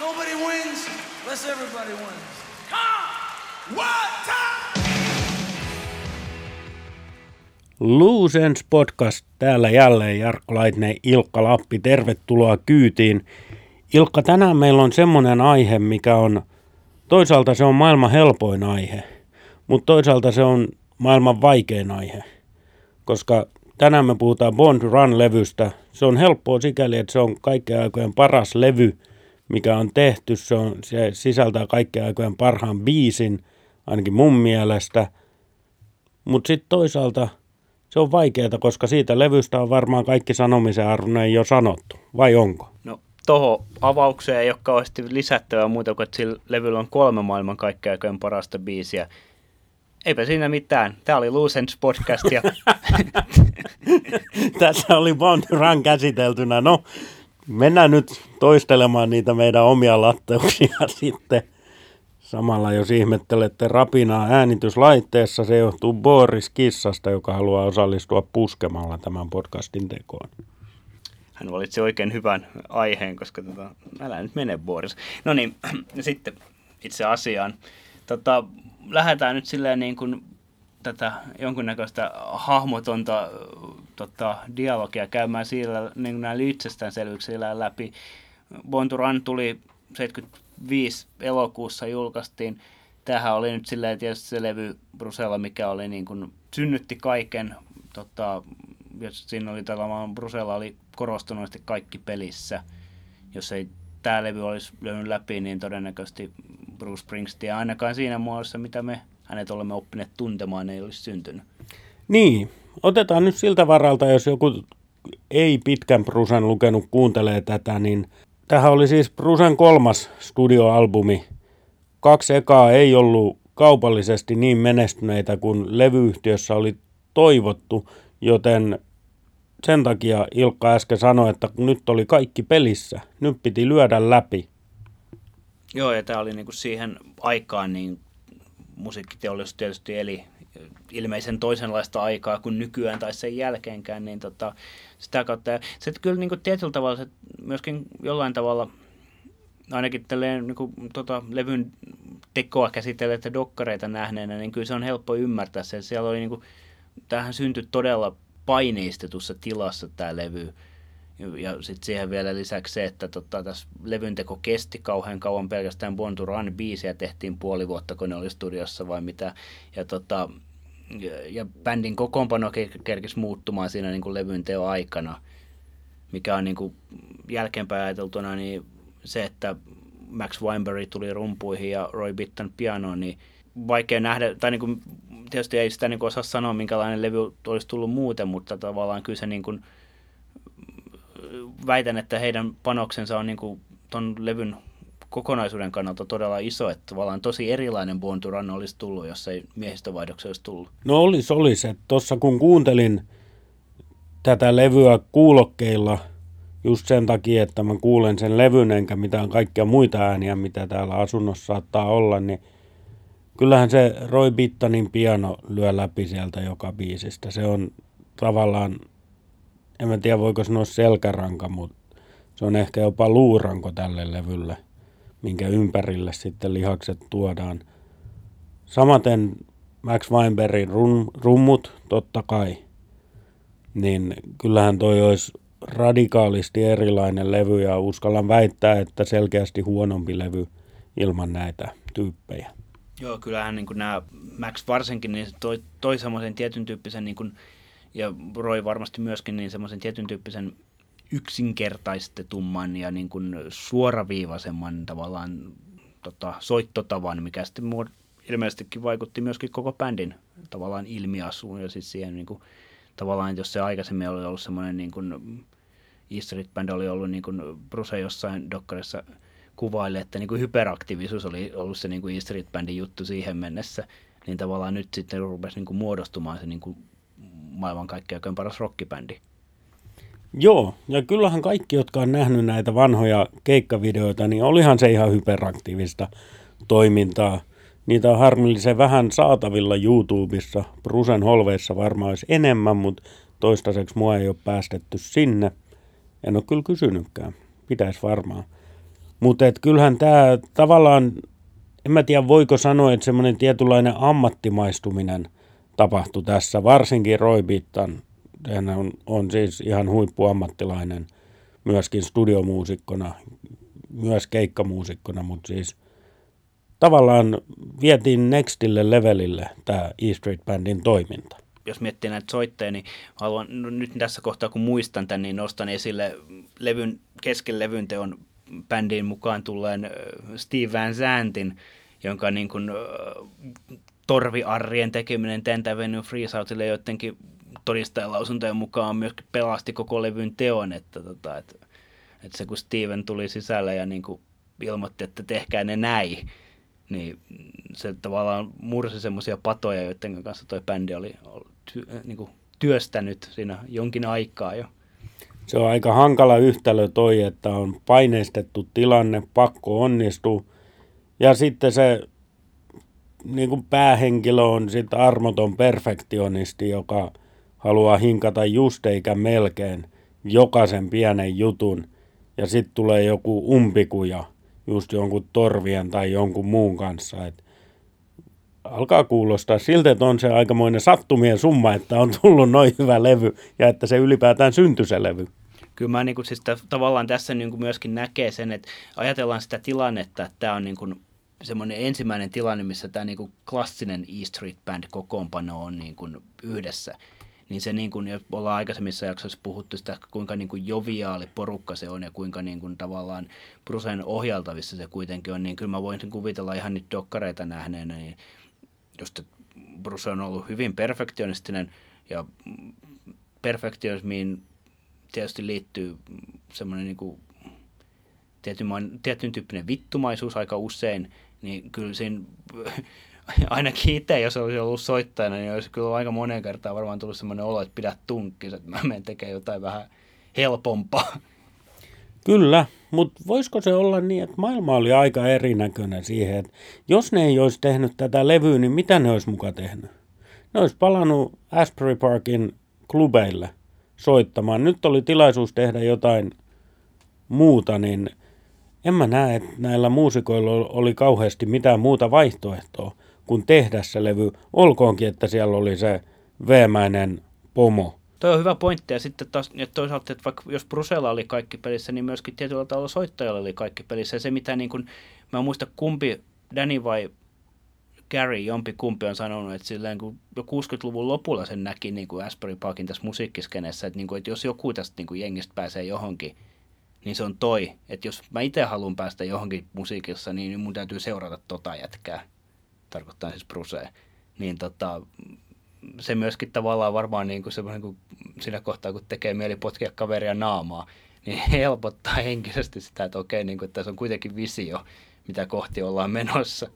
Nobody wins unless everybody wins. Come! One time! Luusens podcast täällä jälleen Jarkko Laitinen, Ilkka Lappi, tervetuloa kyytiin. Ilkka, tänään meillä on semmoinen aihe, mikä on, toisaalta se on maailman helpoin aihe, mutta toisaalta se on maailman vaikein aihe, koska tänään me puhutaan Bond Run-levystä. Se on helppoa sikäli, että se on kaikkien aikojen paras levy, mikä on tehty. Se, on, se sisältää kaikkien aikojen parhaan biisin, ainakin mun mielestä. Mutta sitten toisaalta se on vaikeaa, koska siitä levystä on varmaan kaikki sanomisen arvoinen jo sanottu, vai onko? No tuohon avaukseen ei ole kauheasti lisättävää muuta kuin, että sillä levyllä on kolme maailman kaikkein parasta biisiä. Eipä siinä mitään. Tämä oli Lucens podcast ja Tässä oli Bond Run käsiteltynä. No, mennään nyt toistelemaan niitä meidän omia latteuksia sitten. Samalla jos ihmettelette rapinaa äänityslaitteessa, se johtuu Boris Kissasta, joka haluaa osallistua puskemalla tämän podcastin tekoon. hän valitsi oikein hyvän aiheen, koska tota, älä nyt mene Boris. No niin, sitten itse asiaan. Tota, lähdetään nyt silleen niin kuin tätä jonkunnäköistä hahmotonta tota, dialogia käymään sillä niin näillä itsestäänselvyyksillä läpi. Bonturan tuli 75 elokuussa julkaistiin. Tämähän oli nyt silleen tietysti se levy Brusella, mikä oli niin kuin, synnytti kaiken. Tota, jos siinä oli tällainen, Brusella oli korostuneesti kaikki pelissä. Jos ei tämä levy olisi lyönyt läpi, niin todennäköisesti Bruce Springsteen ainakaan siinä muodossa, mitä me hänet olemme oppineet tuntemaan, ei olisi syntynyt. Niin, otetaan nyt siltä varalta, jos joku ei pitkän Brusen lukenut kuuntelee tätä, niin tähän oli siis Brusen kolmas studioalbumi. Kaksi ekaa ei ollut kaupallisesti niin menestyneitä kuin levyyhtiössä oli toivottu, joten sen takia Ilkka äsken sanoi, että kun nyt oli kaikki pelissä, nyt piti lyödä läpi. Joo, ja tämä oli niinku siihen aikaan, niin musiikkiteollisuus tietysti eli ilmeisen toisenlaista aikaa kuin nykyään tai sen jälkeenkään, niin tota, sitä kautta. Ja se kyllä niin kuin tietyllä tavalla se myöskin jollain tavalla, ainakin tälleen niin kuin, tota, levyn tekoa käsitelleitä dokkareita nähneenä, niin kyllä se on helppo ymmärtää se. Siellä oli niin kuin, tähän syntyi todella paineistetussa tilassa tämä levy. Ja sitten siihen vielä lisäksi se, että tota, tässä levynteko kesti kauhean kauan pelkästään Born to Run biisiä tehtiin puoli vuotta, kun ne oli studiossa vai mitä. Ja, tota, ja, ja bändin kokoonpano ke- kerkisi muuttumaan siinä niin kuin levyn teon aikana, mikä on niin kuin jälkeenpäin ajateltuna niin se, että Max Weinberg tuli rumpuihin ja Roy Bittan pianoon, niin vaikea nähdä, tai niin kuin, tietysti ei sitä niin kuin osaa sanoa, minkälainen levy olisi tullut muuten, mutta tavallaan kyllä se niin kuin, väitän, että heidän panoksensa on niin kuin ton levyn kokonaisuuden kannalta todella iso, että tavallaan tosi erilainen Born to Run olisi tullut, jos ei miehistövaihdoksi olisi tullut. No olis, olis. Tuossa kun kuuntelin tätä levyä kuulokkeilla just sen takia, että mä kuulen sen levyn enkä mitään kaikkia muita ääniä, mitä täällä asunnossa saattaa olla, niin kyllähän se Roy Bittanin piano lyö läpi sieltä joka biisistä. Se on tavallaan, en mä tiedä voiko sanoa selkäranka, mutta se on ehkä jopa luuranko tälle levylle, minkä ympärille sitten lihakset tuodaan. Samaten Max Weinbergin rum, rummut, totta kai. Niin kyllähän toi olisi radikaalisti erilainen levy ja uskallan väittää, että selkeästi huonompi levy ilman näitä tyyppejä. Joo, kyllähän niin nämä Max varsinkin niin toi, toi semmoisen tietyn tyyppisen, niin kuin, ja Roy varmasti myöskin, niin semmoisen tietyn tyyppisen yksinkertaistetumman ja niin kuin suoraviivaisemman tavallaan tota, soittotavan, mikä sitten muod- ilmeisestikin vaikutti myöskin koko bändin tavallaan ilmiasuun ja siis siihen niin kuin, tavallaan, jos se aikaisemmin oli ollut semmoinen niin kuin, E Street Band oli ollut niin kuin Bruce jossain dokkarissa kuvaille, että niin kuin hyperaktiivisuus oli ollut se niin kuin E Street Bandin juttu siihen mennessä, niin tavallaan nyt sitten rupesi niin kuin muodostumaan se niin kuin maailman kaikkein paras rockibändi. Joo, ja kyllähän kaikki, jotka on nähnyt näitä vanhoja keikkavideoita, niin olihan se ihan hyperaktiivista toimintaa. Niitä on harmillisen vähän saatavilla YouTubessa. Brusen holveissa varmaan olisi enemmän, mutta toistaiseksi mua ei ole päästetty sinne. En ole kyllä kysynytkään. Pitäisi varmaan. Mutta kyllähän tämä tavallaan, en mä tiedä voiko sanoa, että semmoinen tietynlainen ammattimaistuminen tapahtui tässä, varsinkin Roy Bittan. Hän on, on siis ihan huippuammattilainen myöskin studiomuusikkona, myös keikkamuusikkona, mutta siis tavallaan vietiin nextille levelille tämä E Street Bandin toiminta jos miettii näitä soitteja, niin haluan no nyt tässä kohtaa, kun muistan tämän, niin nostan esille levyn, kesken levyn teon bändiin mukaan tulleen Steve Van Zantin, jonka niin kuin, torviarrien tekeminen Tenth Avenue Freesoutille joidenkin todistajalausuntojen mukaan myöskin pelasti koko levyn teon, että, tota, että, että se kun Steven tuli sisälle ja niin kuin ilmoitti, että tehkää ne näin, niin se tavallaan mursi semmoisia patoja, joiden kanssa toi bändi oli, ty, niin kuin työstänyt siinä jonkin aikaa jo. Se on aika hankala yhtälö toi, että on paineistettu tilanne, pakko onnistuu. Ja sitten se niin kuin päähenkilö on sitten armoton perfektionisti, joka haluaa hinkata just eikä melkein jokaisen pienen jutun. Ja sitten tulee joku umpikuja just jonkun torvien tai jonkun muun kanssa. Et alkaa kuulostaa siltä, että on se aikamoinen sattumien summa, että on tullut noin hyvä levy ja että se ylipäätään syntyi se levy. Kyllä mä niin kuin, siis tavallaan tässä niin kuin myöskin näkee sen, että ajatellaan sitä tilannetta, että tämä on niin kuin semmoinen ensimmäinen tilanne, missä tämä niin kuin klassinen E Street Band kokoonpano on niin kuin yhdessä. Niin se niin kuin, ollaan aikaisemmissa jaksoissa puhuttu sitä, kuinka niin kuin joviaali porukka se on ja kuinka niin kuin tavallaan Brusen ohjaltavissa se kuitenkin on, niin kyllä mä voin kuvitella ihan nyt dokkareita nähneenä, niin just Bruce on ollut hyvin perfektionistinen ja perfektionismiin tietysti liittyy semmoinen niin kuin tietyn, tietyn tyyppinen vittumaisuus aika usein, niin kyllä siinä ainakin itse, jos olisi ollut soittajana, niin olisi kyllä aika monen kertaa varmaan tullut semmoinen olo, että pidät tunkkis, että mä menen tekemään jotain vähän helpompaa. Kyllä, mutta voisiko se olla niin, että maailma oli aika erinäköinen siihen, että jos ne ei olisi tehnyt tätä levyä, niin mitä ne olisi muka tehnyt? Ne olisi palannut Asbury Parkin klubeille soittamaan. Nyt oli tilaisuus tehdä jotain muuta, niin en mä näe, että näillä muusikoilla oli kauheasti mitään muuta vaihtoehtoa kuin tehdä se levy. Olkoonkin, että siellä oli se veemäinen pomo Toi on hyvä pointti. Ja sitten taas, ja toisaalta, että vaikka jos Brusella oli kaikki pelissä, niin myöskin tietyllä tavalla soittajalla oli kaikki pelissä. Ja se, mitä niin kuin, mä en muista kumpi, Danny vai Gary, jompi kumpi on sanonut, että silleen, kun jo 60-luvun lopulla sen näki niin kuin Asbury Parkin tässä musiikkiskenessä, että, niin kuin, että jos joku tästä niin kuin jengistä pääsee johonkin, niin se on toi, että jos mä itse haluan päästä johonkin musiikissa, niin mun täytyy seurata tota jätkää, tarkoittaa siis Brusea. Niin tota, se myöskin tavallaan varmaan niin kuin semmoinen, kun siinä kohtaa, kun tekee mieli potkia kaveria naamaa, niin helpottaa henkisesti sitä, että okei, niin kuin, että tässä on kuitenkin visio, mitä kohti ollaan menossa.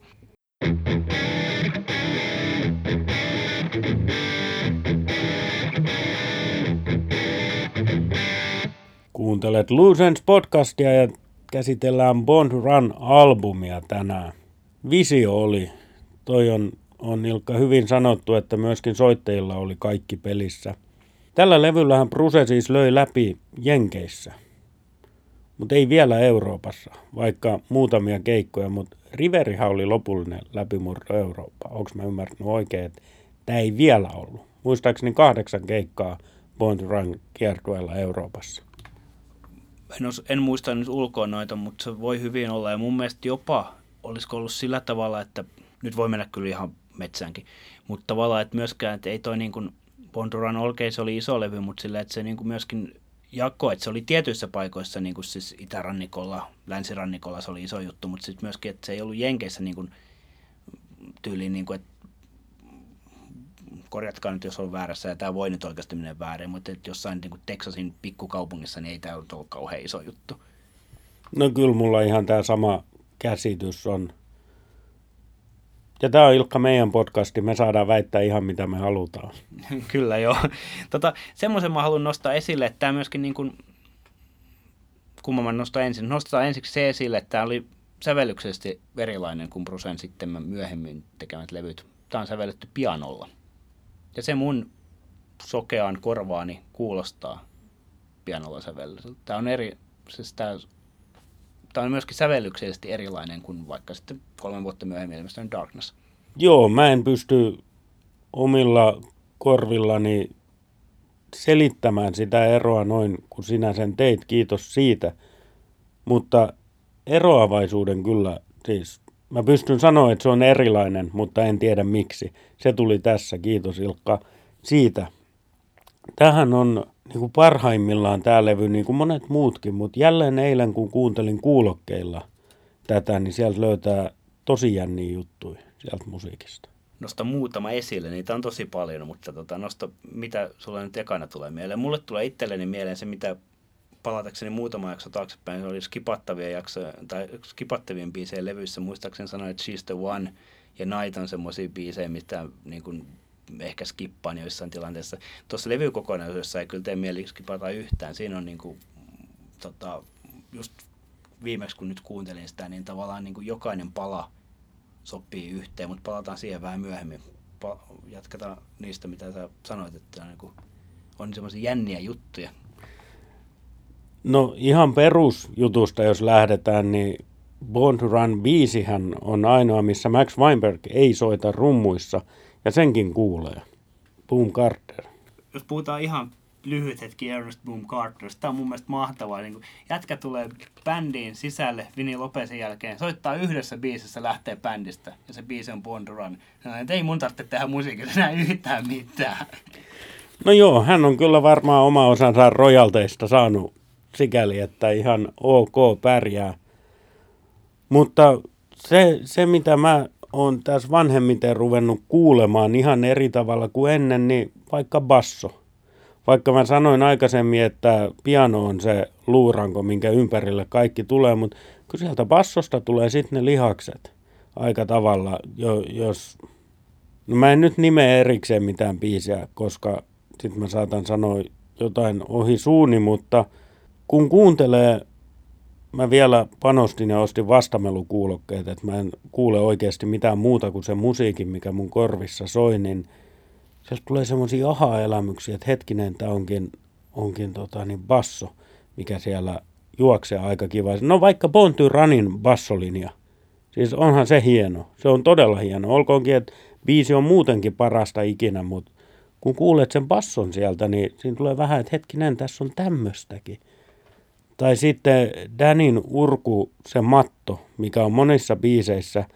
Kuuntelet Loose podcastia ja käsitellään Bond Run-albumia tänään. Visio oli, toi on on Ilkka hyvin sanottu, että myöskin soitteilla oli kaikki pelissä. Tällä levyllähän Bruse siis löi läpi Jenkeissä, mutta ei vielä Euroopassa, vaikka muutamia keikkoja, mutta Riverihan oli lopullinen läpimurto Eurooppa. Onko mä ymmärtänyt oikein, että tämä ei vielä ollut. Muistaakseni kahdeksan keikkaa Bond Run kiertueella Euroopassa. En, os, en muista nyt ulkoa noita, mutta se voi hyvin olla. Ja mun mielestä jopa olisiko ollut sillä tavalla, että nyt voi mennä kyllä ihan metsäänkin. Mutta tavallaan, että myöskään, että ei toi niin kuin, Bonduran Olkeis se oli iso levy, mutta sillä, että se niin kuin myöskin jako, että se oli tietyissä paikoissa, niin kuin siis itärannikolla, länsirannikolla se oli iso juttu, mutta sitten myöskin, että se ei ollut Jenkeissä niin kuin, tyyliin, niin kuin, että korjatkaa nyt, jos on väärässä, ja tämä voi nyt oikeasti mennä väärin, mutta että jossain niin kuin Texasin pikkukaupungissa, niin ei tämä ollut kauhean iso juttu. No kyllä mulla ihan tämä sama käsitys on. Ja tämä on Ilkka meidän podcasti, me saadaan väittää ihan mitä me halutaan. Kyllä joo. Tota, semmoisen mä haluan nostaa esille, että tämä myöskin niin kuin, kun mä nostan ensin, nostetaan ensiksi se esille, että tämä oli sävellyksesti erilainen kuin Brusen sitten myöhemmin tekemät levyt. Tämä on sävelletty pianolla. Ja se mun sokeaan korvaani kuulostaa pianolla sävellytyltä. Tämä on eri, siis tämä tämä on myöskin sävellyksellisesti erilainen kuin vaikka sitten kolme vuotta myöhemmin ilmestynyt Darkness. Joo, mä en pysty omilla korvillani selittämään sitä eroa noin, kun sinä sen teit, kiitos siitä. Mutta eroavaisuuden kyllä, siis mä pystyn sanoa, että se on erilainen, mutta en tiedä miksi. Se tuli tässä, kiitos Ilkka siitä. Tähän on niin kuin parhaimmillaan tämä levy, niin kuin monet muutkin, mutta jälleen eilen kun kuuntelin kuulokkeilla tätä, niin sieltä löytää tosi jänniä juttuja sieltä musiikista. Nosta muutama esille, niitä on tosi paljon, mutta tota, nosta, mitä sulle nyt ekana tulee mieleen. Mulle tulee itselleni mieleen se, mitä palatakseni muutama jakso taaksepäin, se oli skipattavia jaksoja, tai skipattavien biisejä levyissä. Muistaakseni sanoin, että She's the One ja Night on semmoisia biisejä, mitä niin kuin, ehkä skippaan joissain tilanteissa. Tuossa levykokonaisuudessa ei kyllä tee mieli skipata yhtään. Siinä on niin kuin, tota, just viimeksi kun nyt kuuntelin sitä, niin tavallaan niin kuin jokainen pala sopii yhteen, mutta palataan siihen vähän myöhemmin. Pa- jatketaan niistä, mitä sä sanoit, että on, niin kuin, on semmoisia jänniä juttuja. No ihan perusjutusta, jos lähdetään, niin Born to Run biisihän on ainoa, missä Max Weinberg ei soita rummuissa, ja senkin kuulee. Boom Carter. Jos puhutaan ihan lyhyt hetki Ernest Boom Carter. Tämä on mun mielestä mahtavaa. Niin jätkä tulee bändiin sisälle Vini Lopesin jälkeen, soittaa yhdessä biisissä, lähtee bändistä ja se biisi on Born to Run. Sanoin, että ei mun tarvitse tehdä musiikille enää yhtään mitään. No joo, hän on kyllä varmaan oma osansa rojalteista saanut sikäli, että ihan ok pärjää. Mutta se, se mitä mä oon tässä vanhemmiten ruvennut kuulemaan ihan eri tavalla kuin ennen, niin vaikka basso. Vaikka mä sanoin aikaisemmin, että piano on se luuranko, minkä ympärille kaikki tulee, mutta kun sieltä bassosta tulee sitten ne lihakset aika tavalla, jo, jos... No mä en nyt nimeä erikseen mitään biisiä, koska sitten mä saatan sanoa jotain ohi suuni, mutta kun kuuntelee, mä vielä panostin ja ostin vastamelukuulokkeet, että mä en kuule oikeasti mitään muuta kuin se musiikin, mikä mun korvissa soi, niin – sieltä tulee semmoisia aha-elämyksiä, että hetkinen, tämä onkin, onkin tota, niin basso, mikä siellä juoksee aika kiva. No vaikka Bonty Ranin bassolinja. Siis onhan se hieno. Se on todella hieno. Olkoonkin, että biisi on muutenkin parasta ikinä, mutta kun kuulet sen basson sieltä, niin siinä tulee vähän, että hetkinen, tässä on tämmöstäkin. Tai sitten Danin urku, se matto, mikä on monissa biiseissä –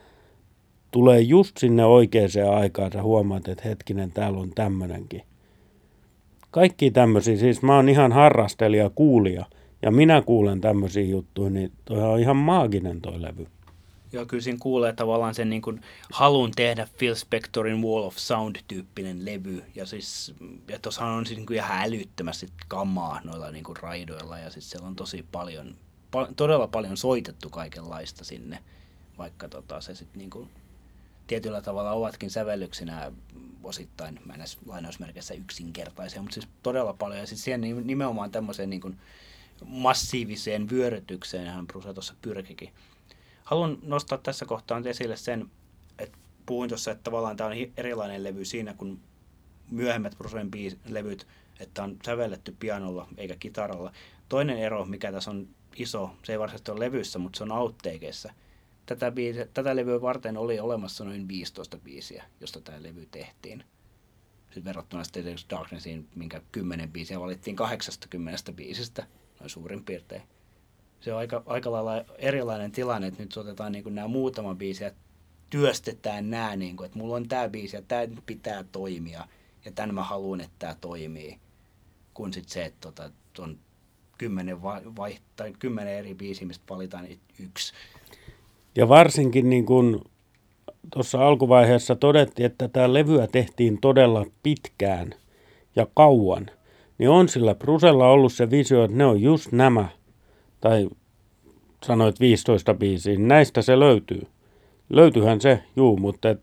tulee just sinne oikeaan aikaan, sä huomaat, että hetkinen, täällä on tämmönenkin. Kaikki tämmöisiä, siis mä oon ihan harrastelija, kuulija, ja minä kuulen tämmöisiä juttuja, niin toi on ihan maaginen toi levy. Joo, kyllä siinä kuulee tavallaan sen niin kuin halun tehdä Phil Spectorin Wall of Sound-tyyppinen levy. Ja siis, ja tuossahan on siis niin kuin ihan älyttömästi kamaa noilla niin kuin raidoilla. Ja siis siellä on tosi paljon, pal- todella paljon soitettu kaikenlaista sinne. Vaikka tota, se sitten niin kuin tietyllä tavalla ovatkin sävellyksinä osittain, mä en lainausmerkeissä yksinkertaisia, mutta siis todella paljon. Ja siis siihen nimenomaan tämmöiseen niin kuin massiiviseen vyörytykseen hän Bruce tuossa pyrkikin. Haluan nostaa tässä kohtaa esille sen, että puhuin tuossa, että tavallaan tämä on erilainen levy siinä, kun myöhemmät Brucen levyt, että on sävelletty pianolla eikä kitaralla. Toinen ero, mikä tässä on iso, se ei varsinaisesti ole levyssä, mutta se on outtakeissä tätä, tätä levyä varten oli olemassa noin 15 biisiä, josta tämä levy tehtiin. Sitten verrattuna sitten Darknessiin, minkä 10 biisiä valittiin 80 biisistä, noin suurin piirtein. Se on aika, aika lailla erilainen tilanne, että nyt otetaan niin nämä muutama biisi ja työstetään nämä, niin kuin, että mulla on tämä biisi ja tämä pitää toimia ja tämän mä haluan, että tämä toimii. Kun sitten se, että tota, on kymmenen, vai, tai kymmenen eri biisiä, mistä valitaan yksi ja varsinkin niin kuin tuossa alkuvaiheessa todettiin, että tämä levyä tehtiin todella pitkään ja kauan, niin on sillä Brusella ollut se visio, että ne on just nämä, tai sanoit 15 biisiä, niin näistä se löytyy. Löytyyhän se, juu, mutta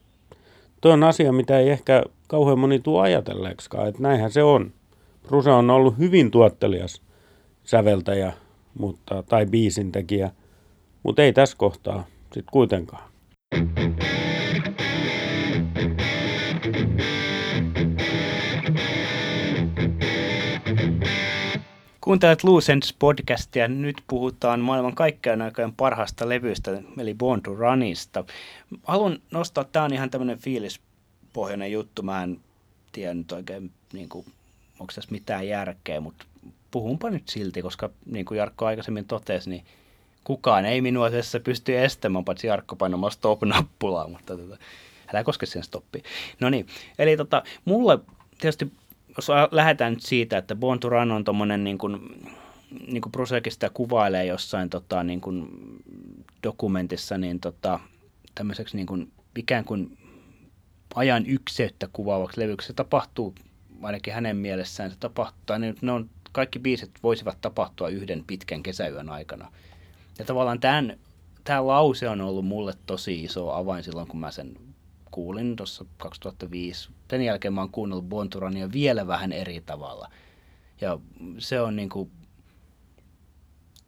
tuo on asia, mitä ei ehkä kauhean moni tule ajatelleeksikaan, että näinhän se on. Bruse on ollut hyvin tuottelias säveltäjä mutta, tai biisintekijä, mutta ei tässä kohtaa sitten kuitenkaan. Kuuntelet Ends podcastia. Nyt puhutaan maailman kaikkien aikojen parhaasta levystä, eli Born to Runista. Haluan nostaa, tämä on ihan tämmöinen fiilispohjainen juttu. Mä en tiedä nyt oikein, niin kuin, onko tässä mitään järkeä, mutta puhunpa nyt silti, koska niin kuin Jarkko aikaisemmin totesi, niin kukaan ei minua tässä pysty estämään, paitsi Jarkko painamalla stop-nappulaa, mutta tota, älä koske sen stoppiin. No niin, eli tota, mulle tietysti jos lähdetään nyt siitä, että Born to Run on tuommoinen niin kuin, niin kuin Prosekista kuvailee jossain tota, niin kuin dokumentissa niin tota, tämmöiseksi niin kuin, ikään kuin ajan ykseyttä kuvaavaksi levyksi. Se tapahtuu, ainakin hänen mielessään se tapahtuu, niin ne on, kaikki biisit voisivat tapahtua yhden pitkän kesäyön aikana. Ja tavallaan tämän, tämä lause on ollut mulle tosi iso avain silloin, kun mä sen kuulin tuossa 2005. Sen jälkeen mä oon kuunnellut Bonturania vielä vähän eri tavalla. Ja se on niin kuin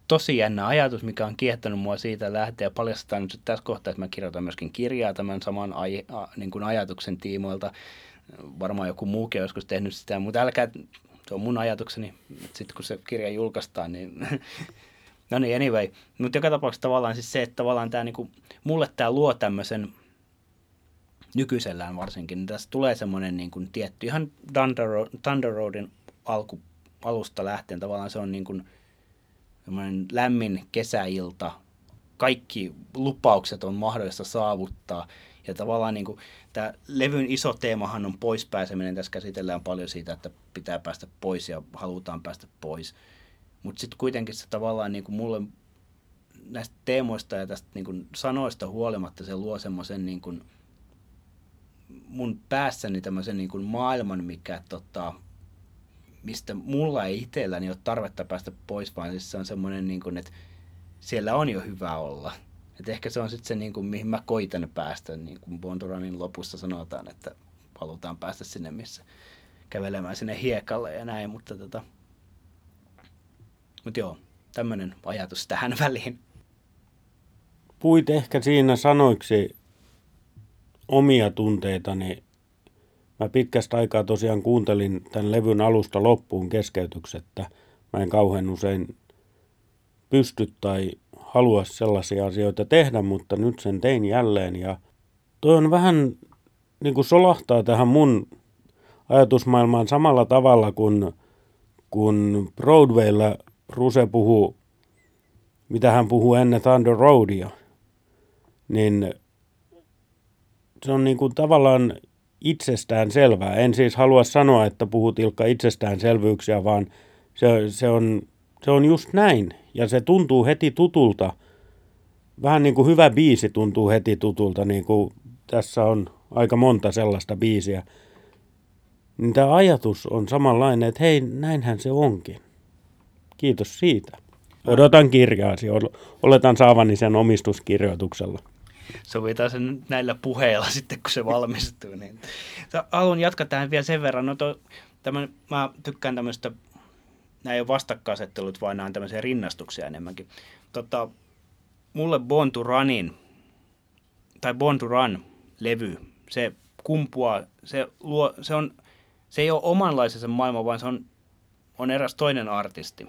tosi jännä ajatus, mikä on kiehtonut mua siitä lähteä ja paljastaa nyt tässä kohtaa, että mä kirjoitan myöskin kirjaa tämän saman aj- a, niin kuin ajatuksen tiimoilta. Varmaan joku muukin on joskus tehnyt sitä, mutta älkää, se on mun ajatukseni, sitten kun se kirja julkaistaan, niin no niin, anyway. Mutta joka tapauksessa tavallaan siis se, että tavallaan tämä, niin kuin, mulle tämä luo tämmöisen nykyisellään varsinkin, niin tässä tulee semmoinen niin kuin tietty, ihan Thunder, Thunder Roadin alku, alusta lähtien tavallaan se on niin kuin lämmin kesäilta, kaikki lupaukset on mahdollista saavuttaa, ja tavallaan niin kuin, tämä levyn iso teemahan on poispääseminen. Tässä käsitellään paljon siitä, että pitää päästä pois ja halutaan päästä pois. Mutta sitten kuitenkin se tavallaan niin kuin mulle näistä teemoista ja tästä niin kuin sanoista huolimatta se luo semmoisen niin kuin, mun päässäni tämmöisen niin kuin maailman, mikä tota, mistä mulla ei itselläni ole tarvetta päästä pois, vaan siis se on semmoinen, niin kuin, että siellä on jo hyvä olla. Et ehkä se on sitten se, niin kuin, mihin mä koitan päästä, niin kuin Bonduranin lopussa sanotaan, että halutaan päästä sinne, missä kävelemään sinne hiekalle ja näin, mutta tota, mut joo, tämmöinen ajatus tähän väliin. Puit ehkä siinä sanoiksi omia tunteitani. Mä pitkästä aikaa tosiaan kuuntelin tämän levyn alusta loppuun keskeytyksettä. Mä en kauhean usein pysty tai halua sellaisia asioita tehdä, mutta nyt sen tein jälleen. Ja toi on vähän niin kuin solahtaa tähän mun ajatusmaailmaan samalla tavalla kuin kun Broadwaylla Ruse puhuu, mitä hän puhuu ennen Thunder Roadia, niin se on niin kuin tavallaan itsestään selvää. En siis halua sanoa, että puhut Ilkka itsestäänselvyyksiä, vaan se, se, on, se on just näin. Ja se tuntuu heti tutulta. Vähän niin kuin hyvä biisi tuntuu heti tutulta, niin kuin tässä on aika monta sellaista biisiä. Niin tämä ajatus on samanlainen, että hei, näinhän se onkin. Kiitos siitä. Odotan kirjaasi. Oletan saavani sen omistuskirjoituksella sovitaan sen näillä puheilla sitten, kun se valmistuu. Niin. Haluan jatkaa tähän vielä sen verran. No to, tämän, mä tykkään tämmöistä, nämä ei ole vastakkainasettelut, vaan nämä on tämmöisiä rinnastuksia enemmänkin. Tota, mulle Born to Runin, tai Born to Run levy, se kumpuaa, se, luo, se, on, se ei ole omanlaisensa maailma, vaan se on, on eräs toinen artisti,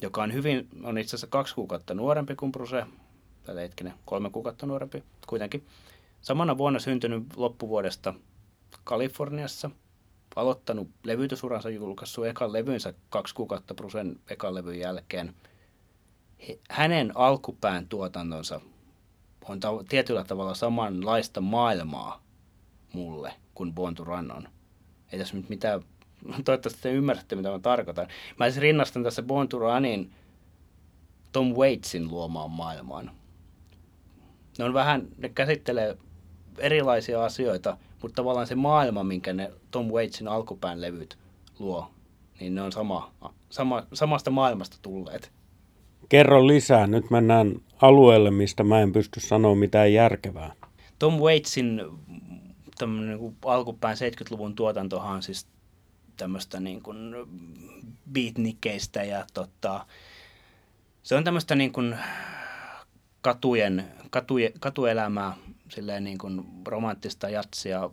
joka on hyvin, on itse asiassa kaksi kuukautta nuorempi kuin Bruce, tai hetkinen, kolme kuukautta nuorempi kuitenkin. Samana vuonna syntynyt loppuvuodesta Kaliforniassa, aloittanut levytysuransa, julkaissut ekan levynsä kaksi kuukautta Brusen ekan levyn jälkeen. Hänen alkupään tuotantonsa on ta- tietyllä tavalla samanlaista maailmaa mulle kuin Born to Run on. Ei tässä nyt mitään, toivottavasti te ymmärrätte mitä mä tarkoitan. Mä siis rinnastan tässä Born to Runin Tom Waitsin luomaan maailmaan ne on vähän, ne käsittelee erilaisia asioita, mutta tavallaan se maailma, minkä ne Tom Waitsin alkupään levyt luo, niin ne on sama, sama, samasta maailmasta tulleet. Kerro lisää. Nyt mennään alueelle, mistä mä en pysty sanoa mitään järkevää. Tom Waitsin niin alkupään 70-luvun tuotantohan on siis tämmöistä niin kuin beatnikkeistä ja tota, se on tämmöistä niin kuin katujen, katuje, katuelämää, silleen niin kuin romanttista jatsia,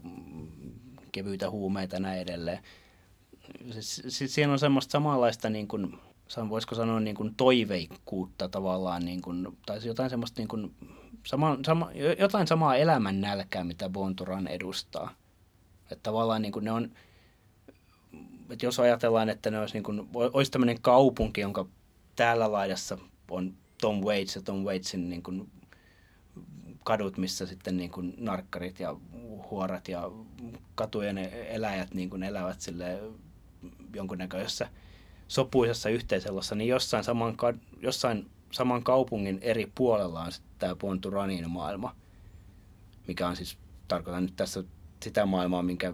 kevyitä huumeita ja näin edelleen. siis, siis siinä on semmoista samanlaista, niin kuin, voisiko sanoa niin kuin toiveikkuutta tavallaan, niin kuin, tai jotain semmoista niin kuin, sama, sama, jotain samaa elämän nälkää, mitä Bonturan edustaa. Että tavallaan niin kuin ne on, että jos ajatellaan, että ne olisi, niin kuin, olisi tämmöinen kaupunki, jonka täällä laidassa on Tom Waits ja Tom Waitsin niin kuin, kadut, missä sitten niin kuin narkkarit ja huorat ja katujen eläjät niin kuin elävät sille jonkunnäköisessä sopuisessa yhteiselossa, niin jossain saman, jossain saman kaupungin eri puolella on sitten tämä Ponturanin maailma, mikä on siis, tarkoitan nyt tässä sitä maailmaa, minkä,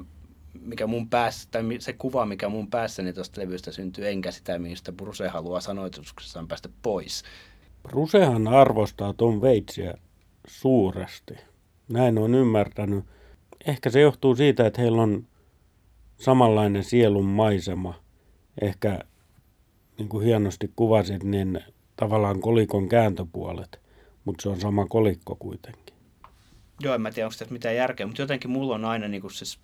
mikä mun päässä, tai se kuva, mikä mun päässäni tuosta levystä syntyy, enkä sitä, mistä Bruse haluaa sanoituksessaan päästä pois. Brusehan arvostaa Tom Waitsia suuresti. Näin on ymmärtänyt. Ehkä se johtuu siitä, että heillä on samanlainen sielun maisema. Ehkä niin kuin hienosti kuvasit, niin tavallaan kolikon kääntöpuolet, mutta se on sama kolikko kuitenkin. Joo, en mä tiedä, onko tässä mitään järkeä, mutta jotenkin mulla on aina, niin kuin siis,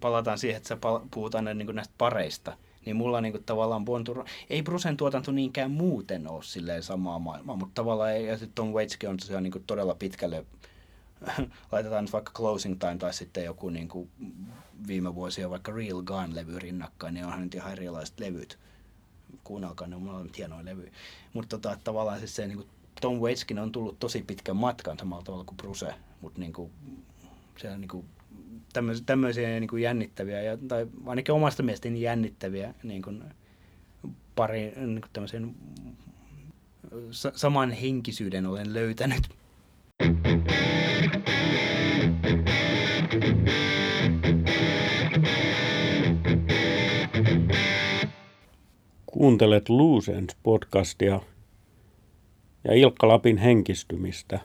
palataan siihen, että sä puhut aina niin kuin näistä pareista, niin mulla on niin kuin, tavallaan Bontur, ei Brusen tuotanto niinkään muuten ole silleen samaa maailmaa, mutta tavallaan, ei, ja sitten Tom Waitskin on tosiaan niin kuin todella pitkälle, laitetaan nyt vaikka Closing Time tai sitten joku niin kuin viime vuosia vaikka Real Gun-levy rinnakkain, niin onhan nyt ihan erilaiset levyt. Kuunnelkaa, ne on molemmat hienoja levyjä. Mutta tota, tavallaan siis se niin kuin Tom Waitskin on tullut tosi pitkän matkan samalla tavalla kuin Bruce, mutta niin kuin, se on niin kuin tämmöisiä, tämmöisiä niin kuin jännittäviä, ja, tai ainakin omasta mielestäni jännittäviä niin kuin pari niin kuin tämmöisen saman henkisyyden olen löytänyt. Kuuntelet Loose podcastia ja Ilkka Lapin henkistymistä.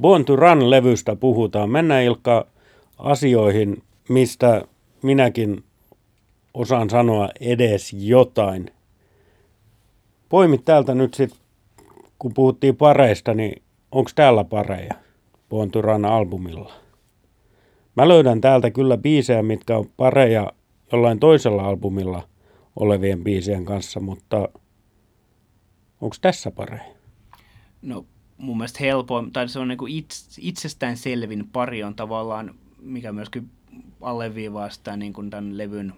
Born to Run-levystä puhutaan. Mennään Ilkka asioihin, mistä minäkin osaan sanoa edes jotain. Poimit täältä nyt sitten, kun puhuttiin pareista, niin onko täällä pareja Run albumilla? Mä löydän täältä kyllä biisejä, mitkä on pareja jollain toisella albumilla olevien biisien kanssa, mutta onko tässä pareja? No mun mielestä helpoin, tai se on niin its, itsestään selvin pari on tavallaan, mikä myöskin alleviivaa sitä niin kuin tämän levyn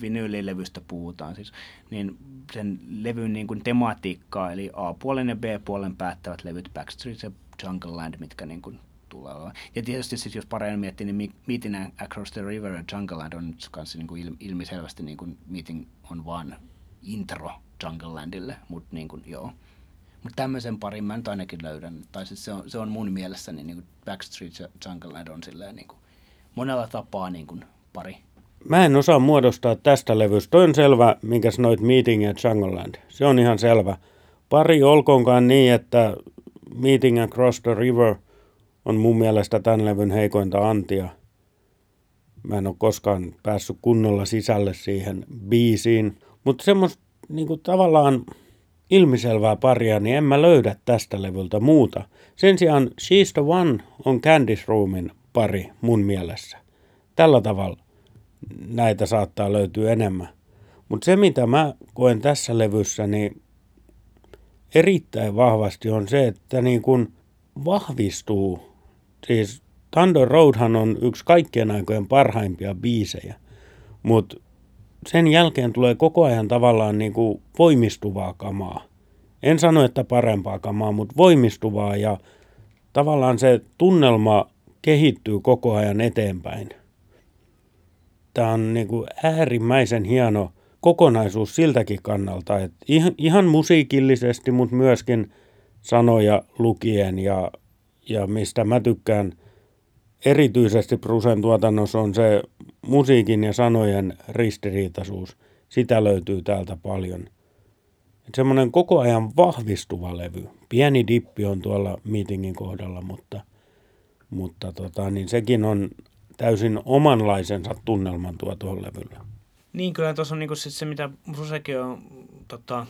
vinyylilevystä puhutaan, siis, niin sen levyn niin kuin tematiikkaa, eli A-puolen ja B-puolen päättävät levyt Backstreet ja Jungle Land, mitkä niin kuin tulee olemaan. Ja tietysti siis, jos paremmin miettii, niin Meeting Across the River ja Jungle Land on nyt kanssa niin kuin ilmiselvästi niin kuin Meeting on vaan intro Jungle Landille, mutta niin kuin, joo. Mutta tämmöisen parin mä nyt ainakin löydän. Tai siis se on, se on mun mielessäni niin Backstreet Jungle on silleen niin kuin monella tapaa niin kuin pari. Mä en osaa muodostaa tästä levystä. Toi on selvä, minkä sanoit Meeting ja Jungle Land. Se on ihan selvä. Pari olkoonkaan niin, että Meeting Across the River on mun mielestä tämän levyn heikointa antia. Mä en ole koskaan päässyt kunnolla sisälle siihen biisiin. Mutta semmoista niinku tavallaan ilmiselvää paria, niin en mä löydä tästä levyltä muuta. Sen sijaan She's the One on Candice Roomin pari mun mielessä. Tällä tavalla näitä saattaa löytyä enemmän. Mutta se, mitä mä koen tässä levyssä, niin erittäin vahvasti on se, että niin kun vahvistuu. Siis Thunder Roadhan on yksi kaikkien aikojen parhaimpia biisejä, mutta sen jälkeen tulee koko ajan tavallaan niin kuin voimistuvaa kamaa. En sano, että parempaa kamaa, mutta voimistuvaa ja tavallaan se tunnelma kehittyy koko ajan eteenpäin. Tämä on niin kuin äärimmäisen hieno kokonaisuus siltäkin kannalta, että ihan, ihan musiikillisesti, mutta myöskin sanoja lukien ja, ja mistä mä tykkään erityisesti Prusen tuotannossa on se musiikin ja sanojen ristiriitaisuus. Sitä löytyy täältä paljon. Semmoinen koko ajan vahvistuva levy. Pieni dippi on tuolla meetingin kohdalla, mutta, mutta tota, niin sekin on täysin omanlaisensa tunnelman tuo tuohon levyllä. Niin, kyllä tuossa on niinku siis se, mitä Brusekin on tota,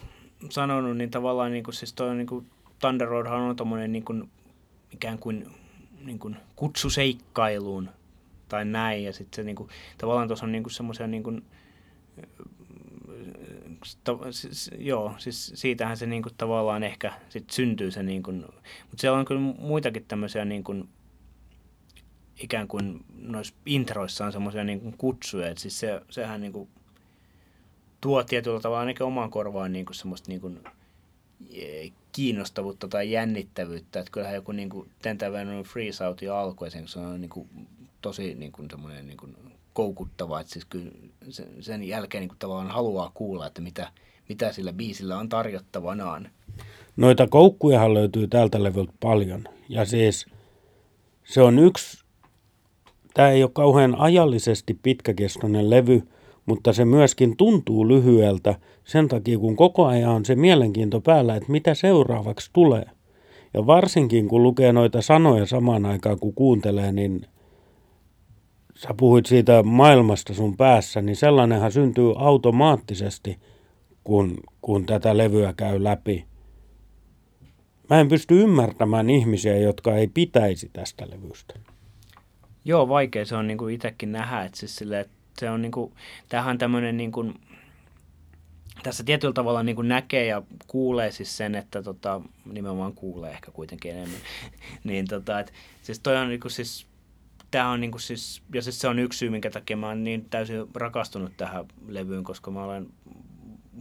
sanonut, niin tavallaan niinku, siis toi niinku, Thunder Roadhan on tommonen niinku, ikään kuin, niinku, kutsuseikkailuun tai näin. Ja sitten se niinku, tavallaan tuossa on niinku semmoisia niinku, siis, joo, siis siitähän se niin kuin, tavallaan ehkä sit syntyy se, niin kuin, mutta siellä on kyllä muitakin tämmöisiä niin kuin, ikään kuin noissa introissa on semmoisia niin kutsuja, että siis se, sehän niin kuin, tuo tietyllä tavalla ainakin omaan korvaan niin kuin semmoista niin kuin, kiinnostavuutta tai jännittävyyttä. Että kyllähän joku niin kuin Ten Freeze Out jo alkoi, se on niin kuin, tosi niin kuin, semmoinen niin kuin, koukuttava, että siis kyllä sen jälkeen niin kuin, tavallaan haluaa kuulla, että mitä, mitä sillä biisillä on tarjottavanaan. Noita koukkujahan löytyy tältä levyltä paljon. Ja siis se on yksi, tämä ei ole kauhean ajallisesti pitkäkestoinen levy, mutta se myöskin tuntuu lyhyeltä sen takia, kun koko ajan on se mielenkiinto päällä, että mitä seuraavaksi tulee. Ja varsinkin kun lukee noita sanoja samaan aikaan, kun kuuntelee, niin sä puhuit siitä maailmasta sun päässä, niin sellainenhan syntyy automaattisesti, kun, kun tätä levyä käy läpi. Mä en pysty ymmärtämään ihmisiä, jotka ei pitäisi tästä levystä. Joo, vaikea se on niin kuin itsekin nähdä, että siis sille, että se on niin kuin, tämähän tämmöinen niin kuin, tässä tietyllä tavalla niin kuin näkee ja kuulee siis sen, että tota, nimenomaan kuulee ehkä kuitenkin enemmän, niin tota, et, siis toi on niin kuin siis, tämä on niin kuin siis, ja siis se on yksi syy, minkä takia mä oon niin täysin rakastunut tähän levyyn, koska mä olen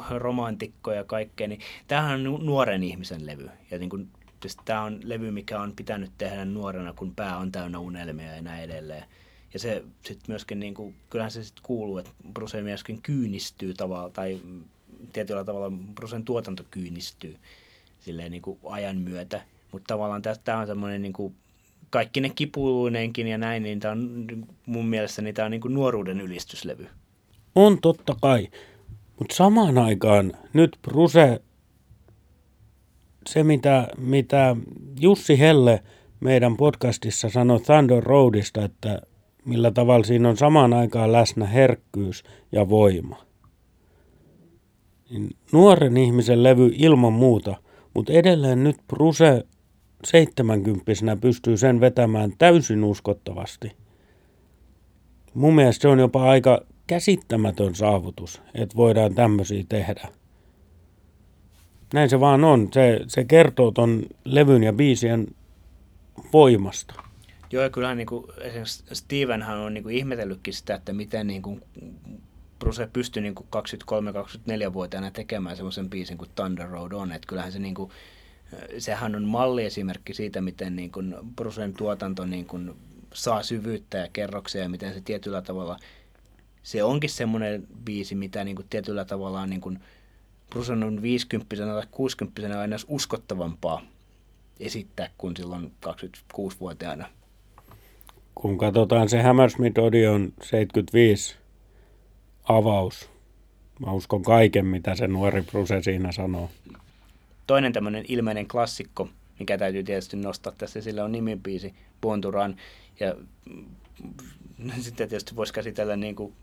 romantikko ja kaikkea, niin tämähän on nuoren ihmisen levy. Ja niin kuin, siis tämä on levy, mikä on pitänyt tehdä nuorena, kun pää on täynnä unelmia ja näin edelleen. Ja se sitten myöskin, niin kuin, kyllähän se sitten kuuluu, että Bruce myöskin kyynistyy tavalla, tai tietyllä tavalla Brucen tuotanto kyynistyy silleen niin kuin ajan myötä. Mutta tavallaan tämä on semmoinen niin kuin, kaikki ne kipuineenkin ja näin, niin tämä on mun mielestä niin tämä on niin kuin nuoruuden ylistyslevy. On totta kai, mutta samaan aikaan nyt Bruse, se mitä, mitä Jussi Helle meidän podcastissa sanoi Thunder Roadista, että millä tavalla siinä on samaan aikaan läsnä herkkyys ja voima. Niin nuoren ihmisen levy ilman muuta, mutta edelleen nyt Bruse 70 pystyy sen vetämään täysin uskottavasti. Mun mielestä se on jopa aika käsittämätön saavutus, että voidaan tämmöisiä tehdä. Näin se vaan on. Se, se kertoo ton levyn ja biisien voimasta. Joo, ja kyllähän niin kuin, esimerkiksi Stevenhan on niin kuin ihmetellytkin sitä, että miten niin kuin, Bruce pystyi niin 23-24-vuotiaana tekemään semmoisen biisin kuin Thunder Road on. Että kyllähän se, niin kuin, sehän on malliesimerkki siitä, miten niin kuin Brucen tuotanto niin kuin, saa syvyyttä ja kerroksia ja miten se tietyllä tavalla, se onkin semmoinen biisi, mitä niin kuin, tietyllä tavalla on niin kuin, Bruce on 50 tai 60 aina uskottavampaa esittää kuin silloin 26-vuotiaana kun katsotaan se Hammersmith Odeon 75 avaus, mä uskon kaiken, mitä se nuori Bruse siinä sanoo. Toinen tämmöinen ilmeinen klassikko, mikä täytyy tietysti nostaa tässä, sillä on nimipiisi Ponturan. Ja sitten tietysti voisi käsitellä niin kuin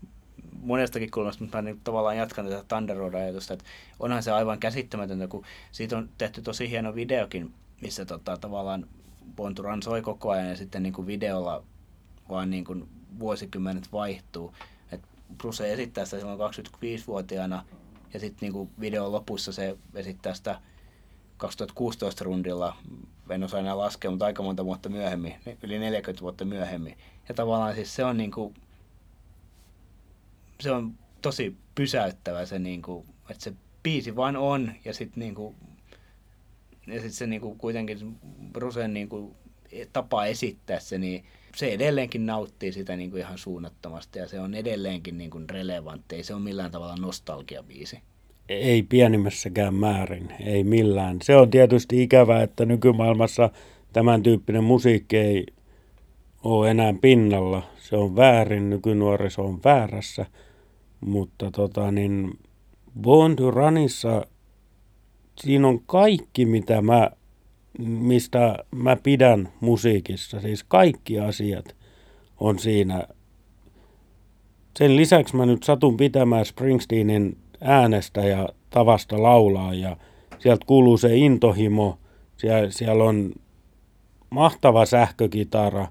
monestakin kulmasta, mutta mä niin tavallaan jatkan tätä Thunder Road-ajatusta, että onhan se aivan käsittämätöntä, kun siitä on tehty tosi hieno videokin, missä tota, tavallaan Ponturan soi koko ajan ja sitten niin kuin videolla vaan niin kuin vuosikymmenet vaihtuu. Et Bruce esittää sitä silloin 25-vuotiaana ja sitten niin kuin videon lopussa se esittää sitä 2016 rundilla, en osaa enää laskea, mutta aika monta vuotta myöhemmin, yli 40 vuotta myöhemmin. Ja tavallaan siis se on niin kuin, se on tosi pysäyttävä se, niin kuin, että se biisi vaan on ja sitten niin kuin, ja sitten se niin kuin kuitenkin Brusen niin kuin, tapa esittää se, niin se edelleenkin nauttii sitä niin kuin ihan suunnattomasti ja se on edelleenkin niin kuin relevantti. Ei se ole millään tavalla nostalgiabiisi. Ei pienimmässäkään määrin, ei millään. Se on tietysti ikävää, että nykymaailmassa tämän tyyppinen musiikki ei ole enää pinnalla. Se on väärin, nykynuoriso on väärässä. Mutta tota niin, Born to Runissa siinä on kaikki, mitä mä mistä mä pidän musiikissa. Siis kaikki asiat on siinä. Sen lisäksi mä nyt satun pitämään Springsteenin äänestä ja tavasta laulaa ja sieltä kuuluu se intohimo. Siellä, siellä on mahtava sähkökitara.